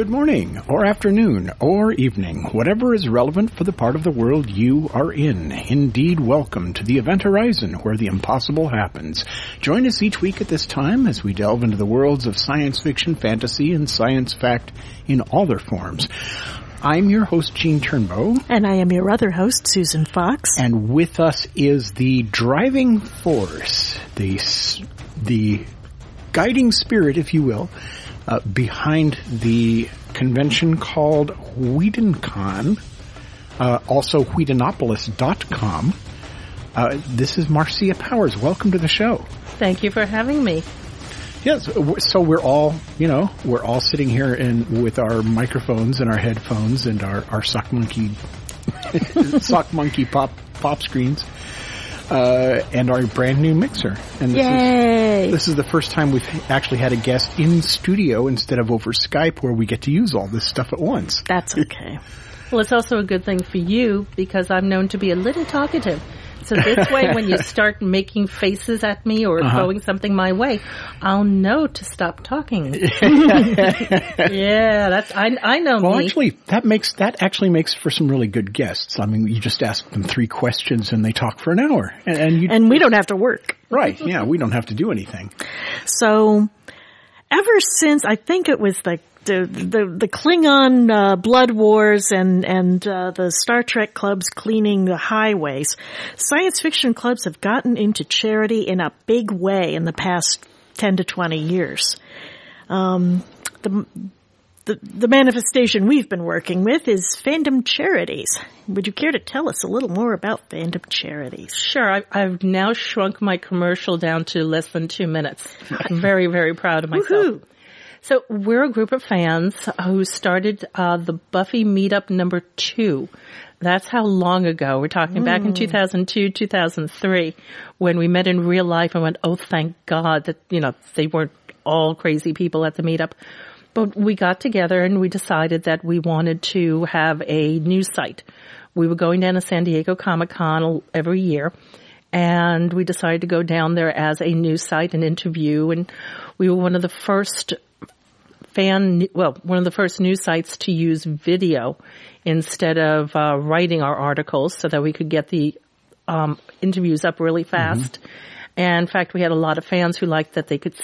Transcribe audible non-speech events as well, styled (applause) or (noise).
Good morning, or afternoon, or evening, whatever is relevant for the part of the world you are in. Indeed, welcome to the Event Horizon, where the impossible happens. Join us each week at this time as we delve into the worlds of science fiction, fantasy, and science fact in all their forms. I'm your host, Gene Turnbow, And I am your other host, Susan Fox. and with us is the driving force, the the guiding spirit, if you will, uh, behind the convention called WhedonCon, uh, also Whedonopolis.com. Uh, this is Marsia Powers. Welcome to the show. Thank you for having me. Yes, so we're all, you know, we're all sitting here and with our microphones and our headphones and our, our sock monkey, (laughs) sock monkey pop, pop screens, uh, and our brand new mixer. And this is, this is the first time we've actually had a guest in studio instead of over Skype where we get to use all this stuff at once. That's okay. Well, it's also a good thing for you because I'm known to be a little talkative. So this way, when you (laughs) start making faces at me or Uh-huh. throwing something my way, I'll know to stop talking. (laughs) yeah, that's I. I know Well, me. actually, that makes, that actually makes for some really good guests. I mean, you just ask them three questions and they talk for an hour. And, and you, And we don't have to work. right, yeah, we don't have to do anything. So, ever since I think it was the the the, Klingon uh, blood wars and and uh, the Star Trek clubs cleaning the highways, science fiction clubs have gotten into charity in a big way in the past ten to twenty years. Um, the the, the manifestation we've been working with is fandom charities. Would you care to tell us a little more about fandom charities? Sure, I, I've now shrunk my commercial down to less than two minutes. I'm very, very proud of myself. Woohoo! So we're a group of fans who started uh, the Buffy meetup number two. That's how long ago. We're talking back in 2002, 2003, when we met in real life and went, oh, thank God that, you know, they weren't all crazy people at the meetup. But we got together and we decided that we wanted to have a news site. We were going down to San Diego Comic Con every year and we decided to go down there as a news site and interview and we were one of the first fan, well, one of the first news sites to use video instead of uh, writing our articles so that we could get the um, interviews up really fast. And in fact, we had a lot of fans who liked that they could